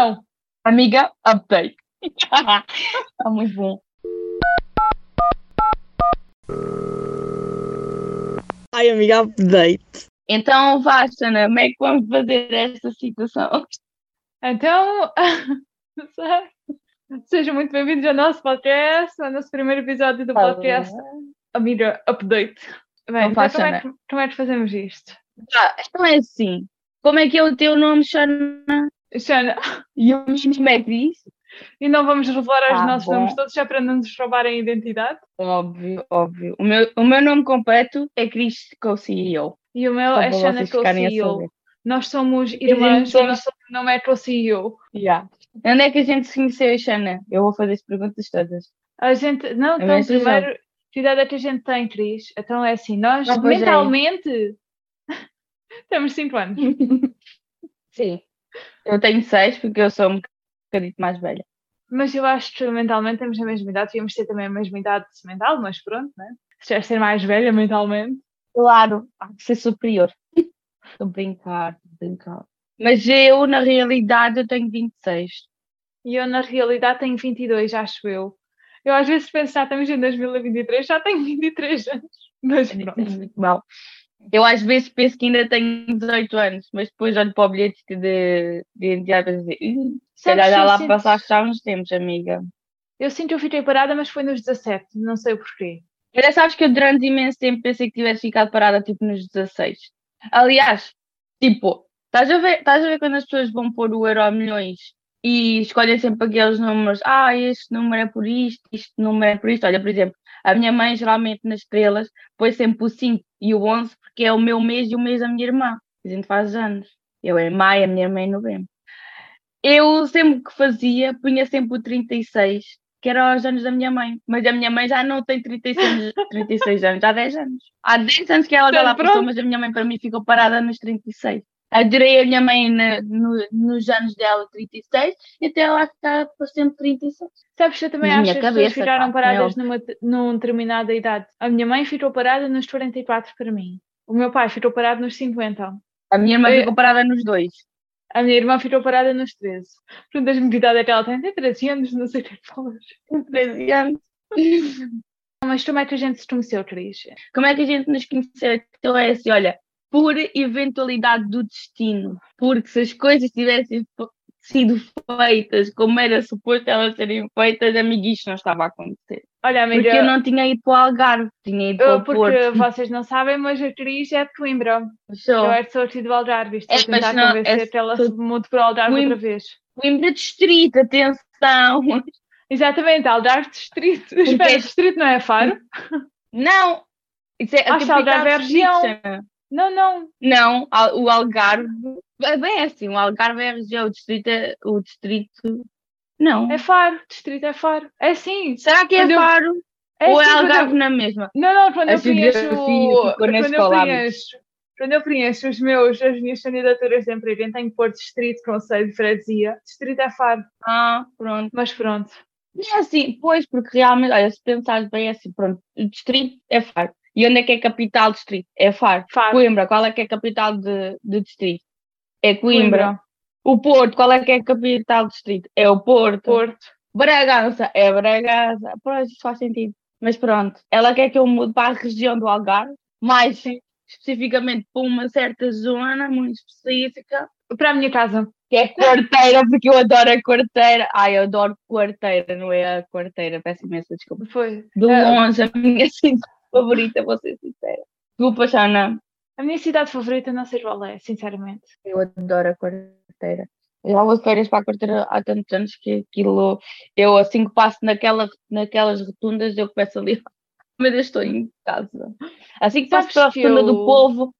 situação. Amiga, update. Está muito bom. Ai, amiga, update. Então, vá, Sana, como é que vamos fazer esta situação? Então, sejam muito bem-vindos ao nosso podcast, ao nosso primeiro episódio do podcast Amiga Update. Bem, Não então como, é Sana. que, como é que fazemos isto? Ah, então é assim. Como é que é o teu nome, Sana? Xana, E o meu como é diz? e não vamos revelar os Ah, nossos bom. nomes todos, já para não nos roubarem a identidade. Óbvio, óbvio. O meu, o meu nome completo é Cris Co-CEO. E o meu Só é Xana Co-CEO. saber. Nós somos irmãs, o nosso nome é Co-CEO. Yeah. Onde é que a gente se conheceu, Xana? Eu vou fazer as perguntas todas. A gente, não, É então primeiro, que idade é que a gente tem, Cris? Então é assim, nós pois é. mentalmente temos 5 anos. Sim. Eu tenho seis porque eu sou um bocadinho mais velha. Mas eu acho que mentalmente temos a mesma idade, devíamos ter também a mesma idade mental, mas pronto, né? Se queres ser mais velha mentalmente. Claro, há que ser superior. Estou a brincar, estou a brincar. Mas eu, na realidade, eu tenho 26. E eu, na realidade, tenho 22, acho eu. Eu às vezes penso, já estamos em 2023, já tenho 23 anos. Mas é pronto. mal. Eu às vezes penso que ainda tenho 18 anos, mas depois olho para o bilhete de, de identidade e dizer, "Ih, se calhar já lá sinto- passaste já há uns tempos, amiga. Eu sinto que eu fiquei parada, mas foi nos 17, não sei o porquê. Mas sabes que eu durante imenso tempo pensei que tivesse ficado parada tipo nos 16. Aliás, tipo, estás a ver, estás a ver quando as pessoas vão pôr o euro a milhões e escolhem sempre aqueles números, ah, este número é por isto, este número é por isto. Olha, por exemplo, a minha mãe geralmente nas estrelas põe sempre o 5 e o 11 porque é o meu mês e o mês da minha irmã. A gente faz anos. Eu em maio, a minha irmã em novembro. Eu sempre que fazia, punha sempre o 36, que era os anos da minha mãe. Mas a minha mãe já não tem 36, 36 anos, há 10 anos. Há 10 anos que ela já lá passou, mas a minha mãe para mim ficou parada nos 36. Adorei a minha mãe na- no- nos anos dela, 36, e até ela ficar para sempre 36. Sabes que eu também acho que as pessoas ficaram paradas numa, numa determinada idade. A minha mãe ficou parada nos 44 para mim. O meu pai ficou parado nos 50. A minha irmã Eu- ficou parada nos dois. A minha irmã ficou parada nos 13. Portanto, a mesma idade é que ela tem. Tem 13 anos, não sei o que é que falas. 13 anos. Mas como é que a gente se conheceu, Cris? Como é que a gente nos conheceu? Então é assim, olha, por eventualidade do destino, porque se as coisas tivessem sido feitas como era suposto elas serem feitas, amigo, isto não estava a acontecer. Olha, amiga, Porque eu não tinha ido para o Algarve, tinha ido para o porque Porto. vocês não sabem, mas a Cris é de Coimbra. Só. Eu é de Sorte do Algarve. Estou É, a tentar mas não, convencer é que ela se mude para o Algarve Coimbra- outra vez. Coimbra Distrito, atenção! Exatamente, Algarve Distrito. Espera, é- Distrito não é Faro? Não! Isso é a Algarve é região. Não, não. Não, o Algarve. É bem assim, o Algarve é a região, o distrito é o distrito. Não. É Faro. Distrito é Faro. É sim. Será que é quando eu- Faro? É ou é sim, quando eu- Algarve na mesma? Não, não, quando A eu preencho, quando eu preencho, quando eu preencho os meus, as minhas candidaturas de emprego, eu tenho que pôr distrito, conselho de freguesia. Distrito é Faro, Ah, pronto. mas pronto. É assim, pois, porque realmente, olha, se pensares bem é assim, pronto, o distrito é Faro. E onde é que é a capital do distrito? É Faro. Faro. Coimbra, qual é que é a capital de, do distrito? É Coimbra. Coimbra. O Porto, qual é que é a capital do distrito? É o Porto. Porto. Bragança, é Bragança. Pois, isso faz sentido. Mas pronto, ela quer que eu mude para a região do Algarve, mais especificamente para uma certa zona muito específica, Para a minha casa. que é quarteira, porque eu adoro a quarteira. Ai, eu adoro quarteira, não é a quarteira, peço imensa desculpa. Foi. De Ah, longe, a minha cidade favorita, vou ser sincera. Desculpa, Xana. a minha cidade favorita não sei qual é, sinceramente. Eu adoro a quarteira. Eu já vou de férias para a quarteira há tantos anos que aquilo, eu assim que passo naquela, naquelas rotundas, eu começo ali, mas eu estou em casa. Assim que passo Sabes pela que rotunda eu- do povo,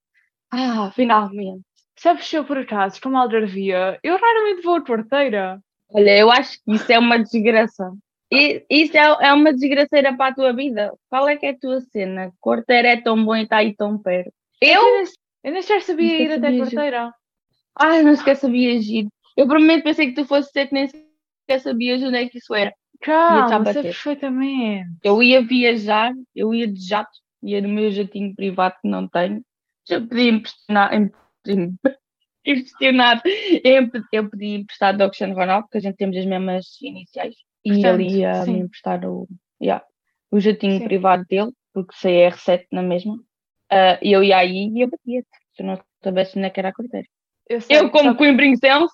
ah, finalmente. Sabes se eu por acaso, como algarvia, eu raramente vou a quarteira. Olha, eu acho que isso é uma desgraça. E, isso é, é uma desgraceira para a tua vida. Qual é que é a tua cena? Quarteira é tão bom e está aí tão perto. Eu? Eu nem sequer sabia ir até quarteira. Ai, não sequer sabia agir. Eu provavelmente pensei que tu fosse dizer que nem sequer sabias onde é que isso era. Calma, sei perfeitamente. Eu ia viajar, eu ia de jato, ia no meu jatinho privado que não tenho. Já em- em- Impressionado. Eu, eu pedi emprestado ao Cristiano Ronaldo, porque a gente temos as mesmas iniciais. E Portanto, ele ia sim. me emprestar o, yeah, o jatinho Sim. privado dele, porque sei R7 na mesma. E eu ia aí e eu batia-te, se eu não soubesse onde é que era a critério. Eu, sei, Eu, como só coimbrincense,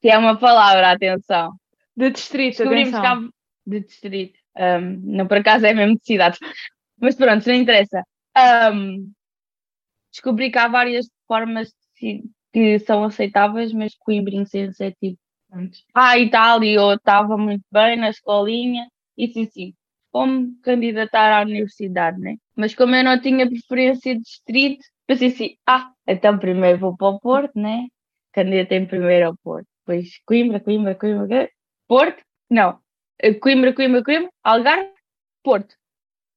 que é uma palavra, atenção. De distrito, Descobrimos atenção. que de distrito. Ahm, não, por acaso é mesmo de cidade. Mas pronto, não interessa. Ahm, descobri que há várias formas que são aceitáveis, mas coimbrincense é tipo. Ah, e eu estava muito bem na escolinha, e sim. Como candidatar à universidade, né? Mas como eu não tinha preferência de distrito, pensei assim: ah, então primeiro vou para o Porto, né? Candidatei primeiro ao Porto. Depois Coimbra, Coimbra, Coimbra, Coimbra. Porto? Não. Eh, Coimbra, Coimbra, Coimbra, Algarve, Porto.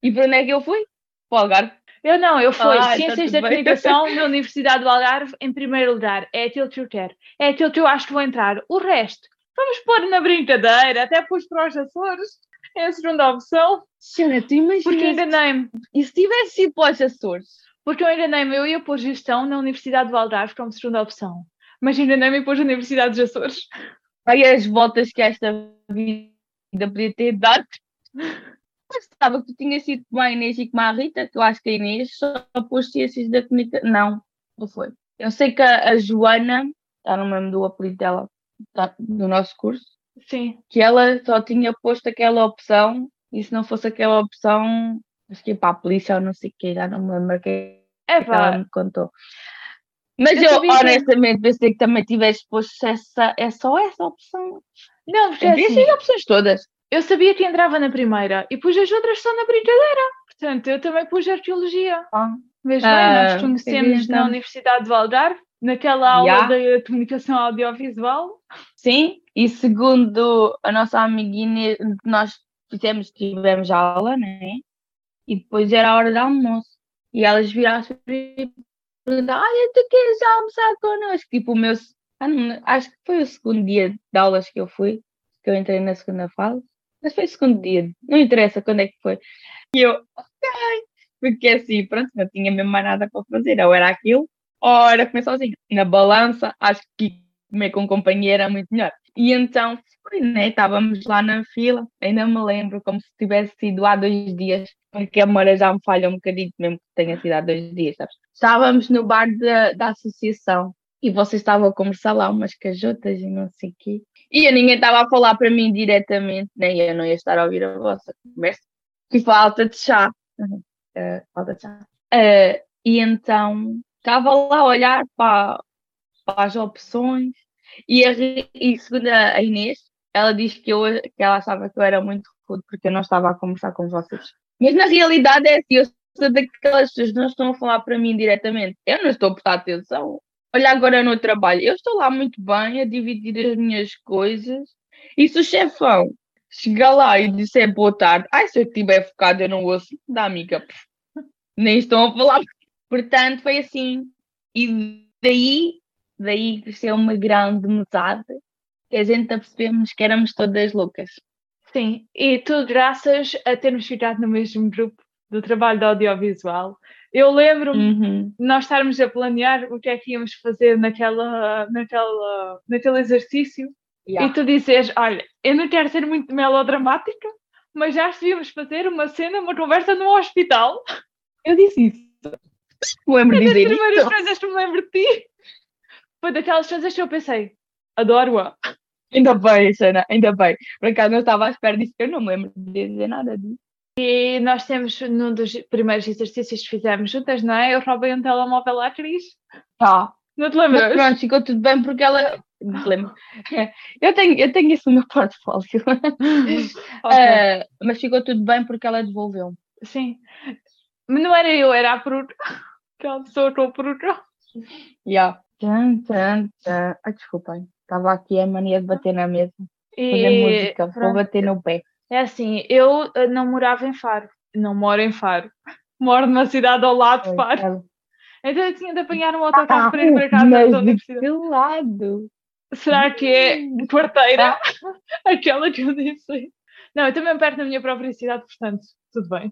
E para onde é que eu fui? Para o Algarve. Eu não, eu fui Ah, Ciências tá da. Comunicação na Universidade do Algarve em primeiro lugar. É aquilo que eu quero. É aquilo que eu acho que vou entrar. O resto, vamos pôr na brincadeira, até pus para os Açores. É a segunda opção. Xana, tu imaginas? Porque enganei-me. E se tivesse ido para os Açores? Porque eu enganei-me. Eu ia pôr gestão na Universidade do Algarve como segunda opção. Mas enganei-me e pôs a Universidade dos Açores. Aí as voltas que esta vida podia ter dado. Estava que tu tinhas sido como a Inês e como a Rita, que eu acho que a Inês só pôs ciências da comunicação. Não, não foi. Eu sei que a, a Joana, já não me lembro do apelido dela, tá, do nosso curso, Sim. que ela só tinha posto aquela opção e se não fosse aquela opção, acho que ia para a polícia ou não sei o que, já não me lembro quem É é que ela pá. me contou. Mas Eu eu, que- honestamente pensei que também tivesse posto essa, é só essa opção. Não, porque é assim, opções todas. Eu sabia que entrava na primeira e pus as outras só na brincadeira. Portanto, eu também pus arqueologia. Ah, Mas bem, Ah, nós conhecemos na então. Universidade do Algarve, naquela aula Já. de comunicação audiovisual. Sim, e segundo a nossa amiguinha, nós fizemos, tivemos aula, né? E depois era a hora do almoço. E elas viraram-se para mim e perguntaram: Olha, tu queres almoçar connosco? Tipo, o meu. ah, Acho que foi o segundo dia de aulas que eu fui, que eu entrei na segunda fase. Mas foi o segundo dia, não interessa quando é que foi. E eu, ok, porque assim, pronto, não tinha mesmo mais nada para fazer. Ou era aquilo, ou era comer sozinha. Na balança, acho que comer com companhia era muito melhor. E então foi, né? Estávamos lá na fila, ainda me lembro como se tivesse sido há dois dias, porque a memória já me falha um bocadinho, mesmo que tenha sido há dois dias, sabes? Estávamos no bar da, da associação e vocês estavam a conversar lá umas cajotas e não sei o quê. E eu, ninguém estava a falar para mim diretamente, nem eu não ia estar a ouvir a vossa conversa. Que falta de chá. Uhum. Eh, falta de chá. Eh, e então estava lá a olhar para, para as opções e, a, e segundo a Inês, ela disse que, eu, que ela achava que eu era muito rude porque eu não estava a conversar com vocês. Mas na realidade é assim, eu sou daquelas pessoas que não estão a falar para mim diretamente. Eu não estou a prestar atenção. Olha agora no trabalho, eu estou lá muito bem a dividir as minhas coisas e se o chefão chegar lá e disser boa tarde, ai se eu estiver focado eu não ouço da amiga, pff, nem estão a falar. Portanto, foi assim. E daí, daí cresceu uma grande metade que a gente apercebemos que éramos todas loucas. Sim, e tudo graças a termos ficado no mesmo grupo do trabalho de audiovisual. Eu lembro-me Uhum. de nós estarmos a planear o que é que íamos fazer naquela, naquela, naquele exercício Yeah. e tu dizes, olha, eu não quero ser muito melodramática, mas já devíamos fazer uma cena, uma conversa no hospital. Eu disse isso. Me lembro É de das dizer primeiras isso. coisas que me lembro de ti. Foi daquelas coisas que eu pensei, adoro-a. Ainda bem, Xana, ainda bem. Por acaso não estava à espera disso, eu não me lembro de dizer nada disso. E nós temos, num dos primeiros exercícios que fizemos juntas, não é? Eu roubei um telemóvel à Cris. Tá. Não te Mas lembras? pronto, ficou tudo bem porque ela. Me lembro. Eu tenho, eu tenho isso no meu portfólio. Ok. Eh, mas ficou tudo bem porque ela devolveu. Sim. Mas não era eu, era a peruca. Aquela pessoa com a peruca. Yeah. Tan, tan, tan. Ai, desculpem. Estava aqui a mania de bater na mesa. Fazer E música. Vou pronto. bater no pé. É assim, eu eh, não morava em Faro. Não moro em Faro. Moro numa cidade ao lado de Faro. Então eu tinha de apanhar um autocarro para ir para casa mas da de universidade. que lado? Será que é quarteira? Aquela que eu disse. Não, eu também perto da minha própria cidade, portanto, tudo bem.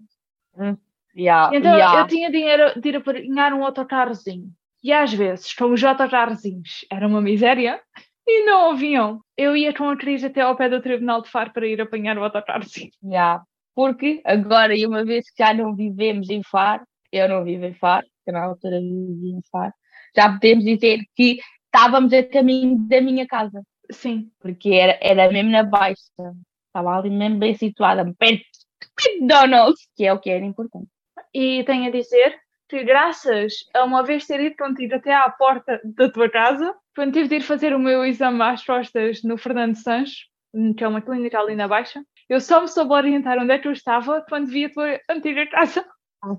Yeah, Então yeah. eu tinha dinheiro de ir apanhar um autocarrozinho. E às vezes, como os autocarzinhos era uma miséria e não ouviam, eu ia com a Cris até ao pé do Tribunal de Faro para ir apanhar o autocarzinho. Já. Porque agora, e uma vez que já não vivemos em Faro, eu não vivo em Faro, que na altura vivia em Faro, já podemos dizer que estávamos a caminho da minha casa. Sim. Porque era, era mesmo na baixa. Estava ali mesmo bem situada, perto de McDonald's, que é o que era importante. E tenho a dizer que graças a uma vez ter ido contigo até à porta da tua casa, quando tive de ir fazer o meu exame às costas no Fernando Sancho, que é uma clínica ali na Baixa, eu só me soube orientar onde é que eu estava quando vi a tua antiga casa.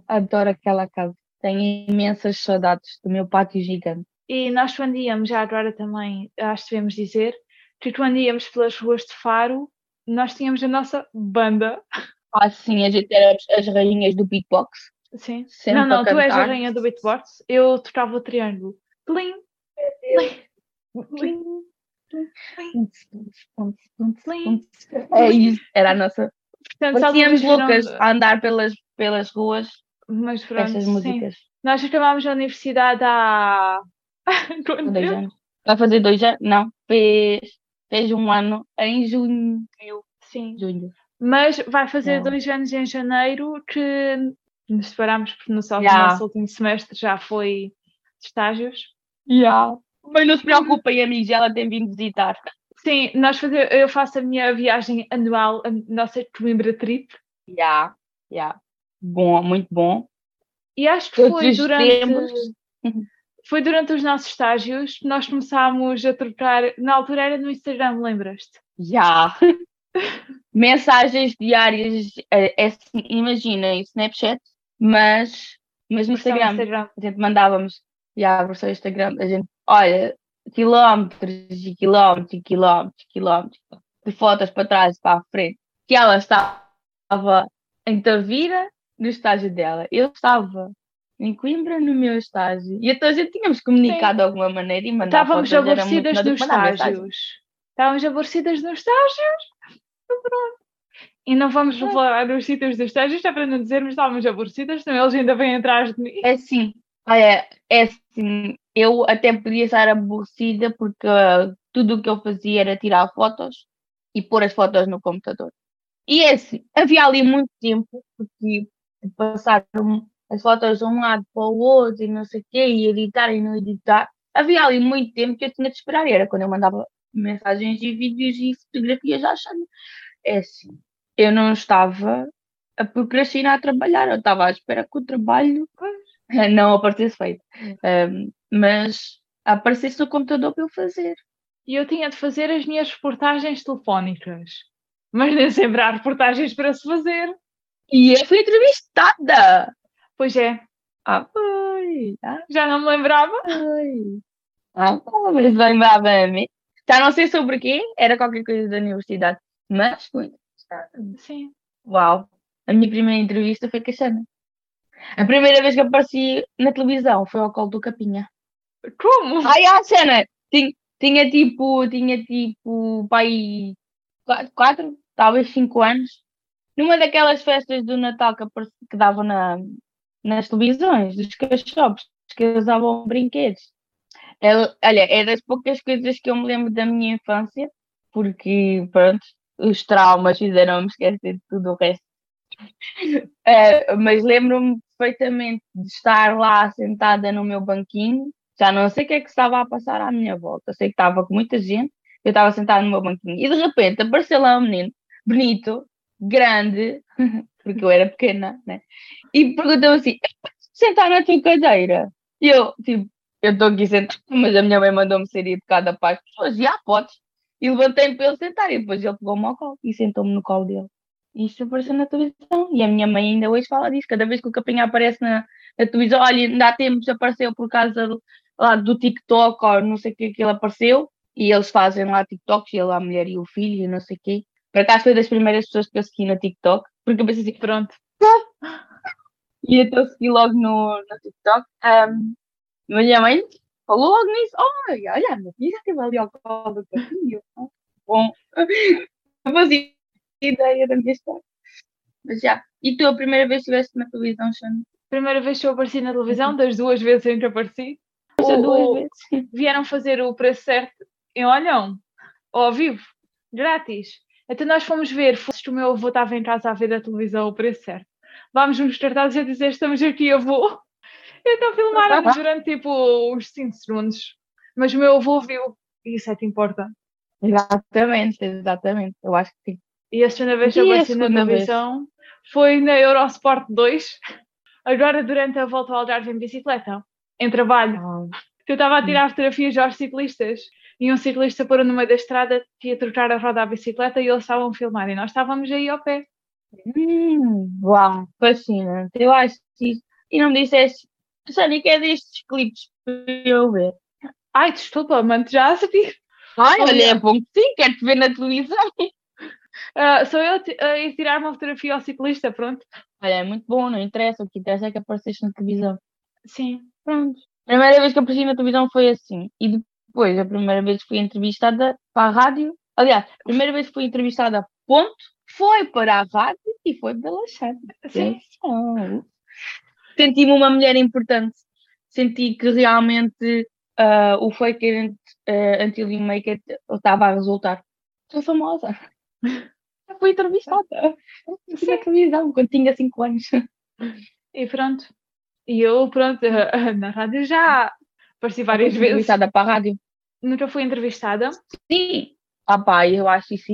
Adoro aquela casa. Tenho imensas saudades do meu pátio gigante. E nós quando íamos, já agora também, acho que devemos dizer, que quando íamos pelas ruas de Faro, nós tínhamos a nossa banda. Ah, sim, a gente era as rainhas do beatbox. Sim. Sempre não, não, tu és a rainha do beatbox, eu tocava o triângulo. Plim. É isso, era a nossa. Portanto, Parecíamos loucas a andar pelas, pelas ruas Mas pronto, essas sim. músicas. Nós acabámos a universidade há. Dois anos. Vai fazer dois anos? Não, fez, fez um ano em junho. Sim. junho. Mas vai fazer Não. dois anos em janeiro que nos separámos porque no Já. nosso último semestre já foi de estágios. Yeah. Mas não se preocupem, amigos, ela tem vindo visitar. Sim, nós fazer, eu faço a minha viagem anual, a nossa Coimbra Trip, Já, já. Bom, muito bom. e acho que Todos foi durante, tempos. foi durante os nossos estágios que nós começámos a trocar, na altura era no Instagram, lembras-te? Já. Mensagens diárias, é, é assim, imaginem, Snapchat, mas, mas no Instagram. Instagram. A gente mandávamos, já, a versão Instagram, a gente, olha, quilómetros e quilómetros e quilómetros e quilómetros de fotos para trás e para a frente, que ela estava em Tavira, no estágio dela. Eu estava em Coimbra, no meu estágio. E então a gente tínhamos comunicado de alguma maneira e mandava Estávamos fotos, aborrecidas nos estágios. Estávamos aborrecidas nos estágios. E. E não vamos falar nos sítios dos estágios, é para não dizermos que estávamos aborrecidas, senão eles ainda vêm atrás de mim. É assim, é, é assim, eu até podia estar aborrecida porque ah, tudo o que eu fazia era tirar fotos e pôr as fotos no computador. E é assim, havia ali muito tempo, porque passar as fotos de um lado para o outro e não sei o quê, e editar e não editar. Havia ali muito tempo que eu tinha de esperar, era quando eu mandava mensagens e vídeos e fotografias Xana. É assim, eu não estava a procrastinar a trabalhar, eu estava à espera que o trabalho não aparecesse feito. Um, mas aparecesse no computador para eu fazer. E eu tinha de fazer as minhas reportagens telefónicas. Mas nem sempre há reportagens para se fazer. E eu fui entrevistada! Pois é, Ah, foi! Ah, já não me lembrava. foi! Ah, mas lembrava a mim. Já não sei sobre o quê, era qualquer coisa da universidade. Mas fui entrevistada. Sim. Uau! A minha primeira entrevista foi com a Xana. A primeira vez que apareci na televisão foi ao colo do Capinha. Como? Ai, a cena! Tinha, tinha tipo, tinha tipo, pai, quatro, quatro, talvez cinco anos, numa daquelas festas do Natal que, aparece- que davam na, nas televisões, dos cachorros, que usavam brinquedos. Eu- olha, é das poucas coisas que eu me lembro da minha infância, porque, pronto, os traumas fizeram-me esquecer de tudo o resto. Eh, mas lembro-me perfeitamente de estar lá sentada no meu banquinho, já não sei o que é que estava a passar à minha volta, sei que estava com muita gente, eu estava sentada no meu banquinho e de repente apareceu lá um menino bonito, grande, porque eu era pequena, né? E perguntou assim: sentar na tua cadeira? E eu, tipo, eu estou aqui sentada, mas a minha mãe mandou-me ser educada para as pessoas, e ah, podes. E levantei-me para ele sentar, e depois ele pegou-me ao colo e sentou-me no colo dele. Isto apareceu na televisão. E a minha mãe ainda hoje fala disso. Cada vez que o Capinha aparece na, na televisão, olha, ainda há tempos apareceu por causa do, lá do TikTok ou não sei o que que ele apareceu. E eles fazem lá TikToks, e ele, a mulher e o filho, e não sei o quê. Por acaso foi das primeiras pessoas que eu segui no TikTok, porque eu pensei assim, Pronto. e então segui logo no, no TikTok. Um, minha mãe falou logo nisso. Olha, olha, a minha filha esteve ali ao colo do Capinha. Bom, eu fazia ideia da minha história. Mas já. E tu, a primeira vez que estiveste na televisão, Xana? Primeira vez que eu apareci na televisão, das duas vezes em que apareci, Custa o- duas o- vezes. vieram fazer o preço certo em Olhão, ao vivo, grátis. Então nós fomos ver, foste o meu avô estava em casa a ver a televisão o preço certo. Vamos nos cartazes a dizer estamos aqui, avô. Então filmaram durante tipo uns 5 segundos. Mas o meu avô viu, e isso é que importa. Exatamente, exatamente. Eu acho que sim. E a segunda vez que eu apareci na televisão foi na Eurosport 2, agora durante a volta ao Algarve em bicicleta, em trabalho. que eu estava a tirar fotografias aos ciclistas e um ciclista parou no meio da estrada ia trocar a roda à bicicleta e eles estavam a filmar e nós estávamos aí ao pé. Hum, uau, fascinante. Eu acho que isso. E não me disseste, Sani, que é destes clipes para eu ver. Ai, desculpa, mano, já a. Ai, Olha. olha, é bom que sim, quero-te ver na televisão. Ah, sou eu a ir tirar uma fotografia ao ciclista, pronto. Olha, é muito bom, não interessa. O que interessa é que apareceste na televisão. Sim. Pronto. A primeira vez que apareci na televisão foi assim. E depois, a primeira vez que fui entrevistada para a rádio. Aliás, a primeira vez que fui entrevistada, ponto, foi para a rádio e foi pela Xana. Sim. Senti-me uma mulher importante. Senti que realmente ah, o fake it uh, until you make it estava a resultar. Sou famosa. Eu fui entrevistada. Na televisão quando tinha 5 anos. E pronto. E eu, pronto, na rádio já apareci várias Fui vezes. entrevistada para a rádio. Nunca fui entrevistada. Sim. Ah pá, eu acho isso.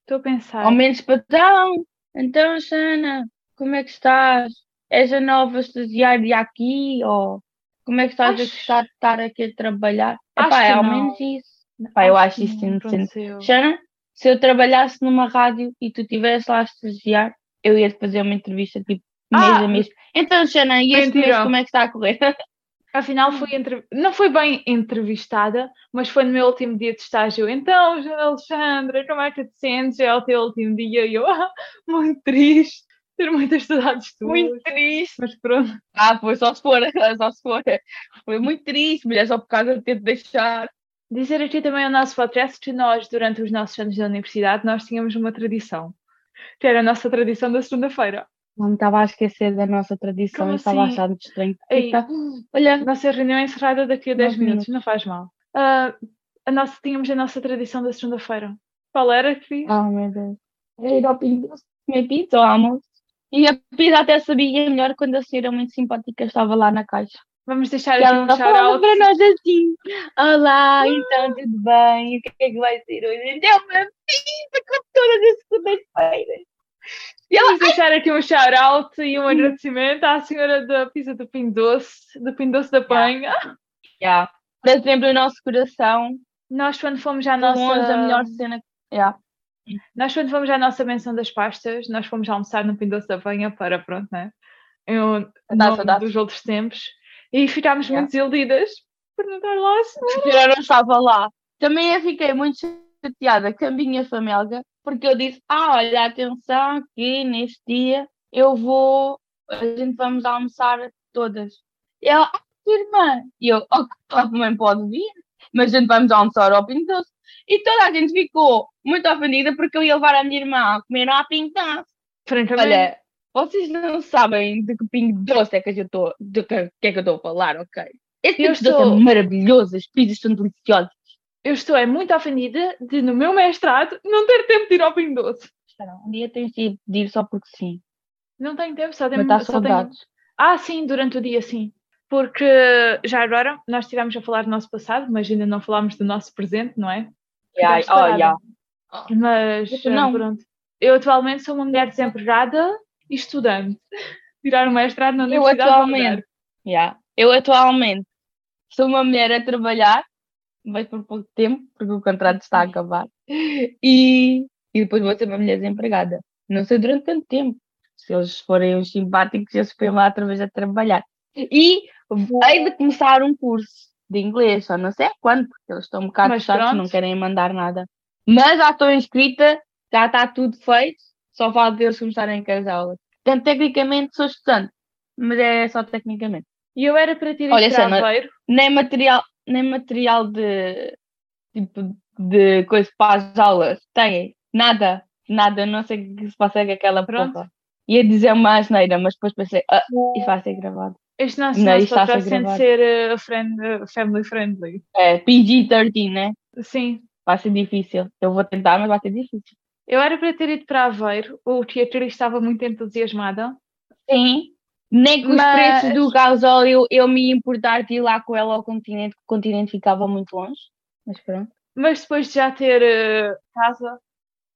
Estou a pensar. Ao menos patrão. Então, Sana, como é que estás? És a nova estagiária aqui? Ou como é que estás a Acho- gostar de estar aqui a trabalhar? Epá, é ao menos isso. Pá, eu acho isso inocente. aconteceu. Xana, se eu trabalhasse numa rádio e tu estivesse lá a estagiar, eu ia-te fazer uma entrevista tipo mês Ah! a mês. Então, Xana, e este mês como é que está a correr? Afinal, fui entre... não foi bem entrevistada, mas foi no meu último dia de estágio. Então, Joana Alexandra, como é que te sentes? É o teu último dia. E eu, ah, muito triste, ter muitas saudades tuas. triste. Mas pronto, Ah, foi só se for, só se for. Foi muito triste, mulher, só por causa de ter de deixar. Dizer aqui também ao nosso podcast que nós, durante os nossos anos da universidade, nós tínhamos uma tradição, que era a nossa tradição da segunda-feira. Não me estava a esquecer da nossa tradição Como e estava a assim? achar muito estranho. Ei. Fica- Olha, Nossa reunião é encerrada daqui a 10 Nove minutos, não faz mal. Ah, a nossa, tínhamos a nossa tradição da segunda-feira. Qual era, Cris? oh meu Deus. Era ir ao Doce comer pizza ou almoço. E a pizza até sabia melhor quando a senhora muito simpática estava lá na caixa. Vamos deixar aqui um shout-out. para nós assim: Olá, então tudo bem? O que é que vai ser hoje? Então, uma pizza com todas as segundas-feiras. Vamos deixar aqui um shout-out e um agradecimento à senhora da pizza do Pinho Doce, do Pinho Doce da Penha. yeah. para sempre o nosso coração, Nós, quando fomos à nossa... a melhor cena. Yeah. Nós, quando fomos à nossa menção das pastas, nós fomos almoçar no Pinho Doce da Penha para, pronto, né? Eu, Saudades, nome saudades. dos outros tempos. E ficámos Yeah. muito desiludidas por não estar lá. A senhora não estava lá. Também eu fiquei muito chateada com a minha família, porque eu disse: Ah, olha, atenção, que neste dia eu vou, a gente vamos almoçar todas. E ela, ah, irmã. E eu, ok, ela também pode vir, mas a gente vamos almoçar ao Pinto Doce. E toda a gente ficou muito ofendida porque eu ia levar a minha irmã a comer ao Pinto Doce. Francamente, Olha, vocês não sabem de que Pingo Doce é que eu estou, de que, que é que eu estou a falar, ok? Este Eu Pingo Doce é estou- maravilhoso, as pizzas são deliciosas. eu estou é muito ofendida de, no meu mestrado, não ter tempo de ir ao Pinho Doce. Espera, Um dia tens de ir só porque sim. Não tenho tempo, só tenho... Matar só tenho... saudades. Ah, sim, durante o dia, sim. Porque já agora nós estivemos a falar do nosso passado, mas ainda não falámos do nosso presente, não é? Yeah, oh, yeah. Mas Isso eh, não. pronto. Eu atualmente sou uma mulher desempregada estudante. Tirar um mestrado na Eu Universidade do atualmente, yeah. eu atualmente sou uma mulher a trabalhar, vai por pouco tempo, porque o contrato está a acabar, e, e depois vou ser uma mulher desempregada. Não sei durante quanto tempo. Se eles forem uns simpáticos, eles põem lá outra vez a trabalhar. E hei de começar um curso de inglês, só não sei quando, porque eles estão um bocado Mas chatos, não querem mandar nada. Mas já estou inscrita, já está tudo feito, só falta eles começarem com as aulas. Portanto, tecnicamente sou estudante, mas é só tecnicamente. E eu era para ter Olha, Aveiro. Nem material, nem material de tipo de coisa para as aulas. Tem nada, nada, não sei o que se passa com aquela Pronto. Ia dizer uma asneira, mas depois pensei, ah, isso vai ser gravado. Este nosso, Não, nosso isto podcast tem de ser eh, friend- eh, family friendly. É, PG-13, né? Sim. Vai ser difícil. Eu vou tentar, mas vai ser difícil. Eu era para ter ido para Aveiro, o teatro estava muito entusiasmada. Sim. Nem com os Mas- preços do gasóleo eu me importar de ir lá com ela ao continente, que o continente ficava muito longe. Mas pronto. Mas depois de já ter eh, casa,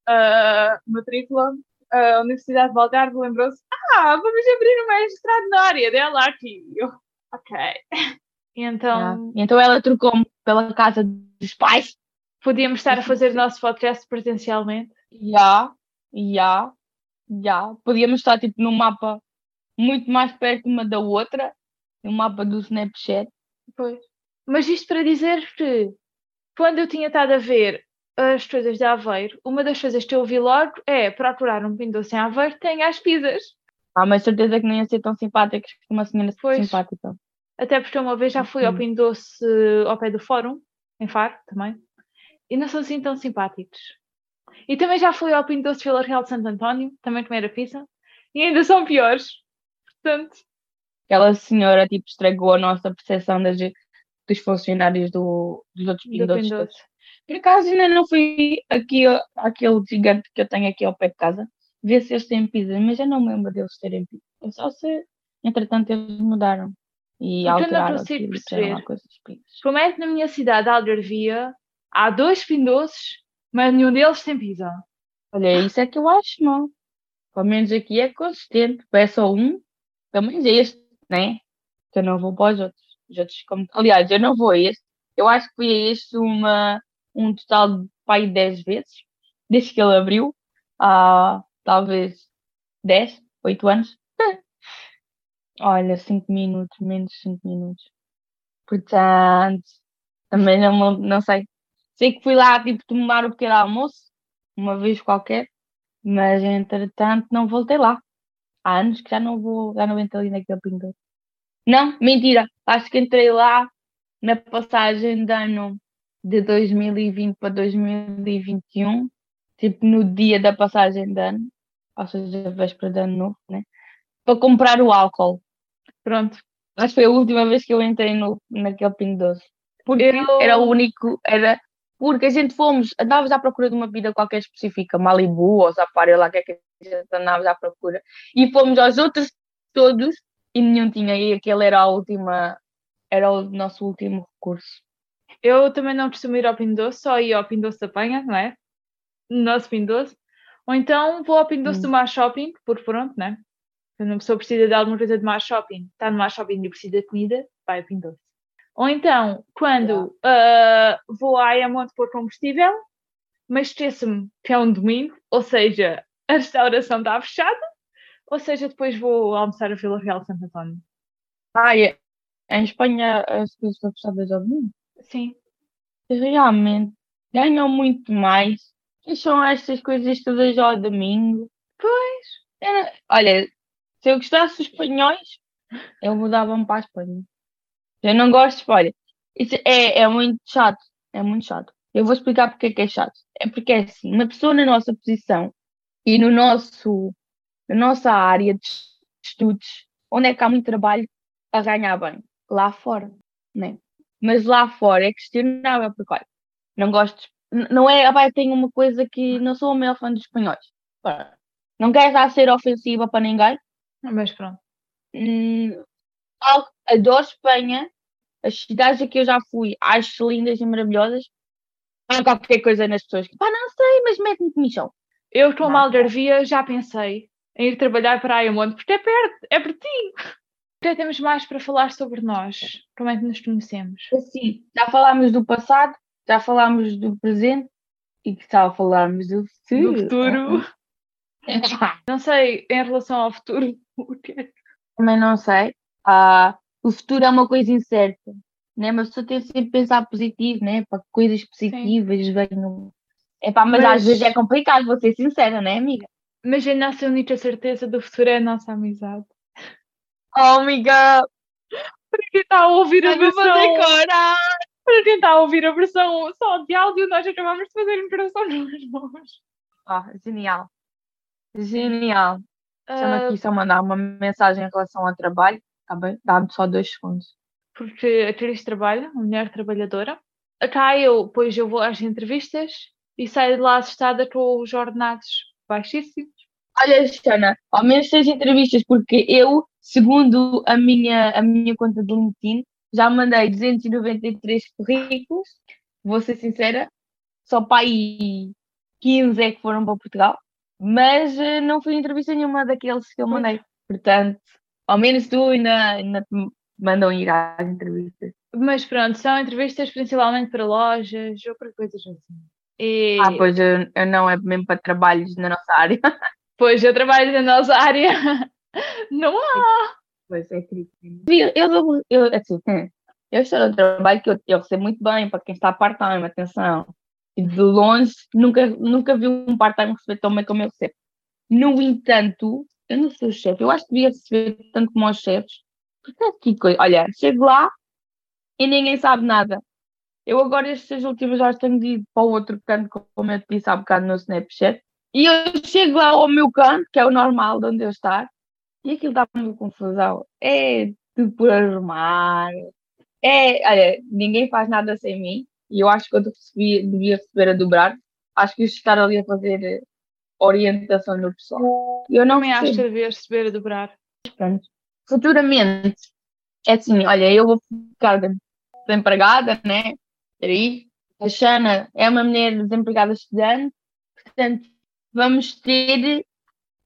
eh, matrícula, a Universidade de Algarve lembrou-se: Ah, vamos abrir uma mestrado na área dela aqui. Eu, ok. Então Ah, Então ela trocou-me pela casa dos pais. podíamos estar a fazer o nosso podcast presencialmente. Já, já, já. Podíamos estar tipo num mapa muito mais perto uma da outra, no mapa do Snapchat. Pois. Mas isto para dizer que quando eu tinha estado a ver as coisas de Aveiro, uma das coisas que eu vi logo é procurar um pinto doce em Aveiro tenha as pizzas. Ah, mas certeza que não ia ser tão simpáticos que uma senhora Pois. simpática. Até porque uma vez já fui ao Uhum. Pinto Doce ao pé do Fórum, em Faro também, e não são assim tão simpáticos. E também já fui ao Pinto Doce Vila Real de Santo António, também comer a pizza, e ainda são piores. Portanto, Aquela senhora tipo estragou a nossa percepção das, dos funcionários do, dos outros do pindotes Pinto todos. Doce. Por acaso ainda não fui aqui àquele gigante que eu tenho aqui ao pé de casa ver se eles têm pizza, mas eu não me lembro deles terem pizza. Eu só se, entretanto, eles mudaram e eu não alteraram consigo perceber. coisas pizzas. É que na minha cidade, Algarvia, há dois pindoces, mas nenhum deles tem pizza? Olha, isso é que eu acho mal. Pelo menos aqui é consistente. É só um, pelo menos este, né? Que eu não vou para os outros. Os outros como... Aliás, eu não vou a este. Eu acho que fui a este uma, um total de pai 10 vezes, desde que ele abriu, há talvez 10, 8 anos. Olha, 5 minutos, menos 5 minutos. Portanto, também não, não sei. Sei que fui lá, tipo, tomar o pequeno almoço, uma vez qualquer, mas entretanto não voltei lá. Há anos que já não vou, já não entro ali naquele pintor. Não, mentira, acho que entrei lá na passagem de ano de 2020 para 2021, tipo no dia da passagem de ano, ou seja, véspera de ano novo, né? Para comprar o álcool. Pronto. Acho que foi a última vez que eu entrei no, naquele Pingo Doce. Porque Eu- era o único, era porque a gente fomos, andávamos à procura de uma bebida qualquer específica, Malibu ou Safari, lá que é que a gente andávamos à procura, e fomos aos outros todos e nenhum tinha, e aquele era a última, era o nosso último recurso. Eu também não costumo ir ao Pinto Doce, só ia ao Pinto Doce da Penha, não é? No nosso Pinto Doce. Ou então vou ao Pinto Doce Hum. do Mar Shopping, porque pronto, né? Quando uma pessoa precisa de alguma coisa de Mar Shopping, está no Mar Shopping e precisa de comida, vai ao Pinto Doce. Ou então, quando ah, vou à Ayamonte pôr combustível, mas esqueço-me que é um domingo, ou seja, a restauração está fechada, ou seja, depois vou almoçar a Vila Real de Santo António. Ah, e em Espanha as coisas estão fechadas ao domingo. Sim. Realmente, ganham muito mais. E são estas coisas todas ao domingo. Pois. Era- olha, se eu gostasse dos espanhóis, eu mudava-me para a Espanha. Eu não gosto, olha, isso é, é muito chato, é muito chato. Eu vou explicar porque é que é chato. É porque é assim, uma pessoa na nossa posição e no nosso, na nossa área de estudos, onde é que há muito trabalho a ganhar bem? Lá fora, né? Mas lá fora é questionável, porque olha, não gosto, não é, ah, vai, tenho uma coisa que não sou o maior fã dos espanhóis. Não quero estar a ser ofensiva para ninguém, Mas pronto. Hum, adoro Espanha. As cidades a que eu já fui, acho lindas e maravilhosas. Há qualquer coisa nas pessoas que, pá, não sei, mas mete-me comichão. Eu, como Nada. Algarvia, já pensei em ir trabalhar para Ayamonte, porque é perto, é pertinho. Já temos mais para falar sobre nós, como é que nos conhecemos. Assim, já falámos do passado, já falámos do presente e que tal falarmos do futuro? Do futuro. Não sei, em relação ao futuro, o que é Também não sei. Ah, o futuro é uma coisa incerta, né? Mas a pessoa tem sempre pensar positivo, né? Para coisas positivas venham. Epá, mas, Mas- às vezes é complicado, vou ser sincera, né, amiga? Mas a nossa única certeza do futuro é a nossa amizade. Oh, amiga! Para quem está a ouvir a versão, para quem está a ouvir a versão só de áudio, nós acabamos de fazer interação nas mãos. Ah, genial. Genial. Deixa-me Ah, aqui só mandar uma mensagem em relação ao trabalho. Tá bem? Dá-me só dois segundos. porque a Cris trabalha, uma mulher trabalhadora. Cá eu, pois eu vou às entrevistas e saio de lá assustada com os ordenados baixíssimos. Olha, Xana, ao menos seis entrevistas, porque eu, segundo a minha, a minha conta do LinkedIn, já mandei 293 currículos, vou ser sincera, só para aí 15 é que foram para Portugal, mas eh, não fui entrevista nenhuma daqueles que eu mandei. Portanto, ao menos tu ainda, ainda te mandam ir às entrevistas. Mas pronto, são entrevistas principalmente para lojas ou para coisas assim. E Ah, pois eu, eu não é mesmo para trabalhos na nossa área. pois eu trabalho na nossa área. Não há. Pois é triste. Eu, eu, assim, hum, eu estou no trabalho que eu, eu recebo muito bem para quem está part-time, atenção. E de longe, nunca, nunca vi um part-time receber tão bem como eu recebo. No entanto, eu não sou chefe, eu acho que devia receber tanto como os chefes. Porque é que coisa. Olha, chego lá e ninguém sabe nada. Eu agora, estas últimas horas, tenho de ir para o outro canto, como eu te disse há bocado no Snapchat. E eu chego lá ao meu canto, que é o normal de onde eu estar, e aquilo dá-me uma confusão. É tudo por arrumar. É, olha, ninguém faz nada sem mim. E eu acho que eu devia receber a dobrar. Acho que estar ali a fazer orientação do pessoal. Eu não Também acho que percebo. devia receber a dobrar. Pronto. Futuramente, é assim, olha, eu vou ficar desempregada, né? Aí, a Xana é uma mulher desempregada estudante, portanto, vamos ter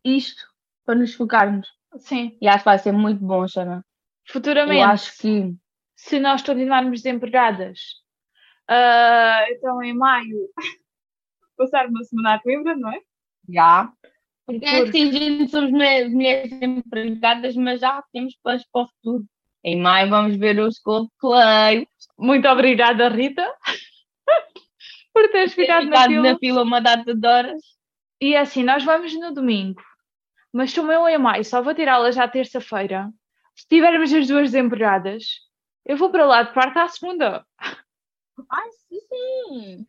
isto para nos focarmos. Sim. E acho que vai ser muito bom, Xana. Futuramente, Eu acho que se nós continuarmos desempregadas, ah, então em maio, passar uma semana a Coimbra, não é? Já. Porque é assim, gente, somos mulheres desempregadas, mas já temos planos para o futuro. Em maio vamos ver os Coldplay, Muito obrigada, Rita, por teres ter ficado ficado naquilo. na fila uma data de horas. E é assim, nós vamos no domingo, mas como eu em maio só vou tirá-la já terça-feira, se tivermos as duas desempregadas, eu vou para lá de parte à segunda. Ai, sim, sim.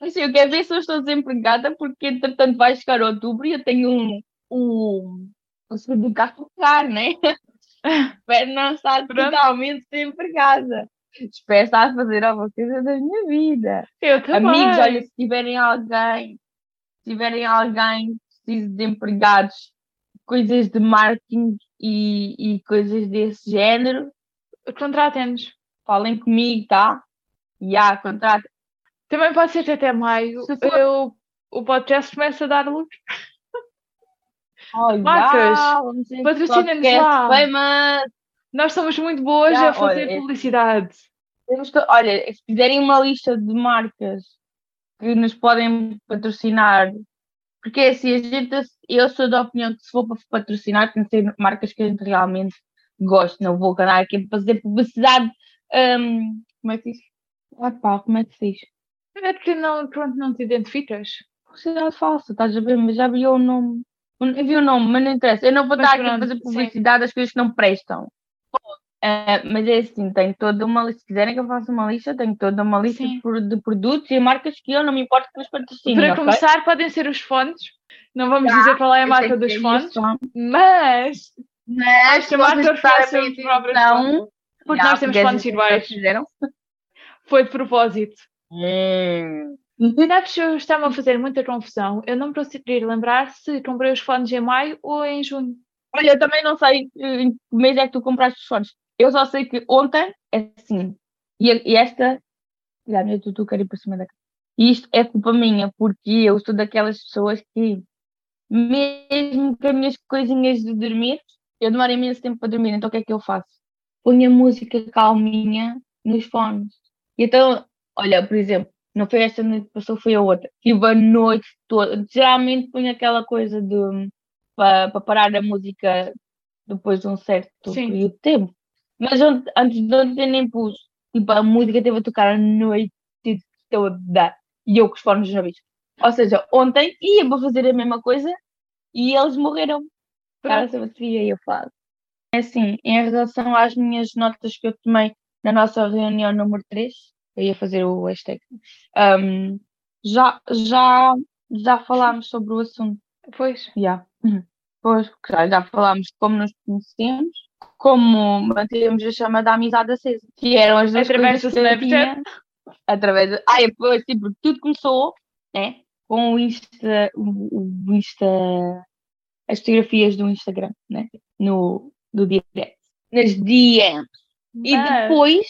Assim, eu quero ver se eu estou desempregada, porque entretanto vai chegar outubro e eu tenho um, um, um seguro de carro pagar, né? Espero não estar totalmente desempregada. Espero estar a fazer alguma coisa da minha vida. Eu também. Amigos, olha, se tiverem alguém, se tiverem alguém que precise de empregados, coisas de marketing e, e coisas desse género, Contratem-nos. falem comigo, tá? E há contrato. Também pode ser até maio Se for- eu, o podcast começa a dar luz. Olha, Marcas, patrocina-nos lá. famous. Nós somos muito boas Já, a fazer olha, é- publicidade. Temos que, olha, se fizerem uma lista de marcas que nos podem patrocinar, porque é assim, a gente, eu sou da opinião que se for para patrocinar, tem que ser marcas que a gente realmente gosta. Não vou ganhar aqui para fazer publicidade. hum, como é que diz? Ah, pá, como é que se diz? É porque não, pronto, não te identificas. Publicidade falsa, estás a ver? Mas já vi o nome. Eu vi o nome, mas não interessa. Eu não vou Mas estar aqui a pronto, fazer sim. publicidade das coisas que não prestam. Ah, mas é assim, tenho toda uma lista. Se quiserem que eu faça uma lista, tenho toda uma lista Sim. de, de produtos e marcas que eu não me importo que nos patrocinem. Para ok? começar, podem ser os fones. Não vamos Já, dizer qual é a marca que dos é isso, mas Mas Acho que a marca oferece prestarem os próprios atenção, porque já, nós temos vocês iguais. Foi de propósito. Hum. Que eu estava a fazer muita confusão. Eu não me conseguiria lembrar se comprei os fones em maio ou em junho. Olha, eu também não sei eh, em que mês é que tu compraste os fones. Eu só sei que ontem é assim. E, e esta. Já, meu tutu quer ir por cima da. E isto é culpa minha, porque eu sou daquelas pessoas que, mesmo com as minhas coisinhas de dormir, eu demoro imenso tempo para dormir. Então o que é que eu faço? Ponho a música calminha nos fones. E então, olha, por exemplo, não foi esta noite que passou, foi a outra. Tive a noite toda. Geralmente ponho aquela coisa de para, para parar a música depois de um certo Sim. período de tempo. Mas antes de ontem nem pus. Tipo, a música teve a tocar a noite toda. E eu com os fones na vista. Ou seja, ontem ia para fazer a mesma coisa e eles morreram. Cara, essa bateria e eu falo. É assim, em relação às minhas notas que eu tomei na nossa reunião número 3, eu ia fazer o hashtag, hum, já, já, já falámos sobre o assunto. Pois. Já. Pois, já, já falámos de como nos conhecemos como mantemos a chama da amizade acesa, que eram as duas Através do Snapchat? Através de... Ah, e depois, tipo, tudo começou, né? Com o Insta, o, o Insta, as fotografias do Instagram, né? No, do direct, nas DMs. E Mas- depois,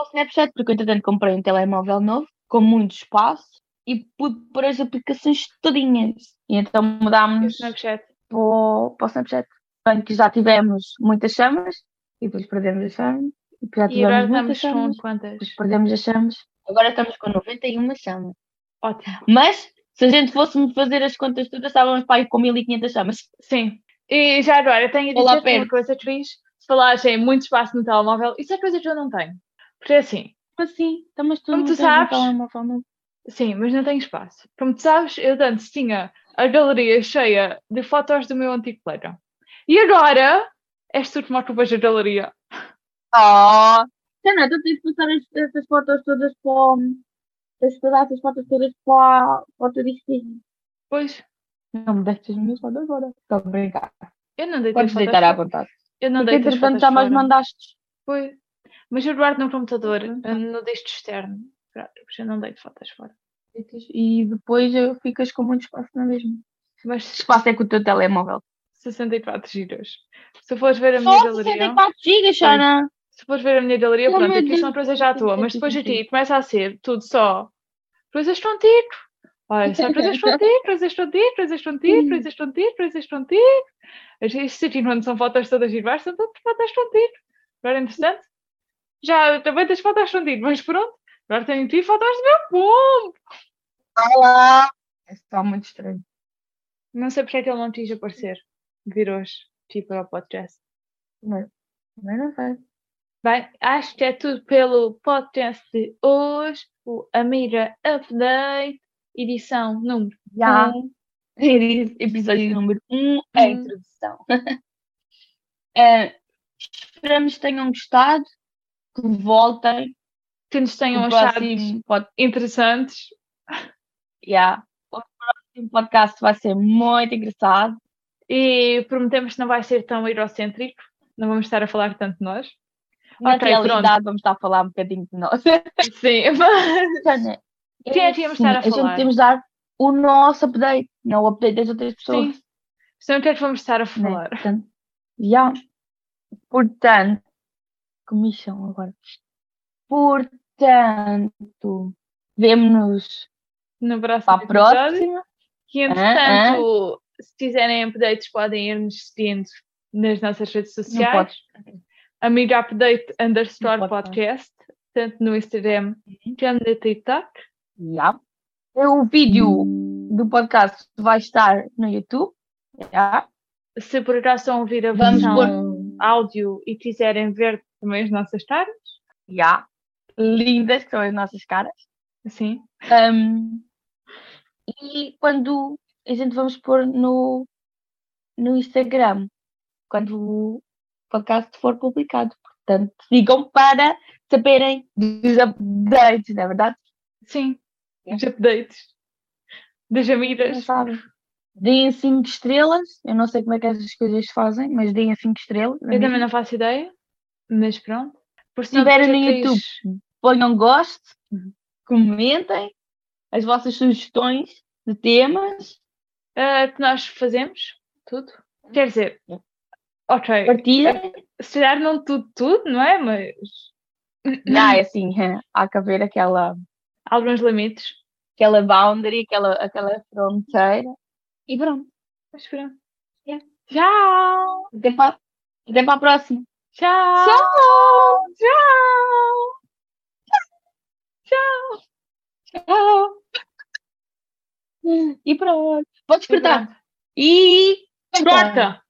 o Snapchat, porque eu entretanto comprei um telemóvel novo, com muito espaço, e pude pôr as aplicações todinhas. E então mudámos Snapchat. para o, para o Snapchat. Portanto, que já tivemos muitas chamas, e depois perdemos as chamas, e E agora muitas estamos chamas, com quantas? depois perdemos as chamas. Agora estamos com 91 chamas. Ótimo. Mas, se a gente fosse fazer as contas todas, estávamos para aí com 1500 chamas. Sim. E já agora, tenho a dizer uma coisa, Cris. Falares em muito espaço no telemóvel, isso é coisa que eu não tenho. Porque assim, Como assim? Então, mas tu Como tu um sabes- telemóvel novo? sim, mas não tenho espaço. Como tu sabes, eu antes tinha a galeria cheia de fotos do meu antigo colega. E agora, és tu que me ocupas a galeria. Oh! Não, tu tens de passar es- essas fotos todas para o... Tens de passar essas fotos todas para, para o teu destino. Pois, Não me deixes as minhas fotos agora. Estou a brincar. eu não deitei Podes fotos deitar à vontade. Eu não deito as entretanto fotos já mais mandaste. Pois. Mas eu guardo no computador, Pronto. eh, no disco externo. Eu não deito fotos fora. E depois eh, ficas com muito espaço na mesma. Mas Que espaço é com o teu telemóvel? 64 gigas. Se fores ver a minha Só galeria. 64 GB, Xana! Se fores ver a minha galeria, Oh, pronto, aqui são coisas já à toa, mas depois aqui começa a ser tudo só coisas contigo. Olha, só coisas contigo, coisas contigo, coisas contigo, coisas contigo, coisas contigo. Isto aqui quando são fotos todas iguais, são todas fotos contigo. Agora é interessante. Já também tens fotos contigo, mas pronto. Agora tenho aqui fotos do meu pombo. Olá! Está muito estranho. Não sei porque é que ele não quis aparecer. Vir hoje, tipo, para o podcast. Mas não sei. Bem, acho que é tudo pelo podcast de hoje, o Amiga Update, edição número Já. 1. Episódio número 1, um, a Hum. introdução. Eh, esperamos que tenham gostado, que voltem. Que nos tenham achado pod... interessantes. yeah. o próximo podcast vai ser muito engraçado. E prometemos que não vai ser tão eurocêntrico. Não vamos estar a falar tanto de nós. Na Ok, realidade, vamos estar a falar um bocadinho de nós. Sim, mas Sana, Quem é que íamos estar a assim, falar? gente temos de dar o nosso update, não o update das outras pessoas. sim. Senão o que é que vamos estar a né? falar? Portanto, comissão agora. Portanto, vemo-nos No próximo para a próxima. Que entretanto, se quiserem updates, podem ir nos seguindo nas nossas redes sociais. Amiga Update underscore podcast, tanto no Instagram como no TikTok. Já. O vídeo do podcast vai estar no YouTube. Já. Se por acaso estão a ouvir a Vamos versão áudio e quiserem ver também as nossas caras, Já. Lindas que são as nossas caras. assim, Um, e quando a gente vamos pôr no, no Instagram, quando o podcast for publicado. Portanto, sigam para saberem dos updates, não é verdade? sim, É. os updates das amigas. sabem. Deem 5 estrelas. Eu não sei como é que essas coisas fazem, mas deem 5 estrelas. Eu também não faço ideia, mas pronto. Por Se estiverem no YouTube, Cris- Ponham gosto, comentem as vossas sugestões de temas, ah, que nós fazemos tudo. Quer dizer, ok, partilhem. se calhar não tudo, tudo, não é? Mas Já é assim, há que haver aquela. há alguns limites. aquela boundary, aquela, aquela fronteira. E pronto. Mas pronto. Yeah. Tchau! Até para, até para a próxima. Tchau! Tchau! Tchau! Tchau! E pronto. E cortar. pronto. E. Corta!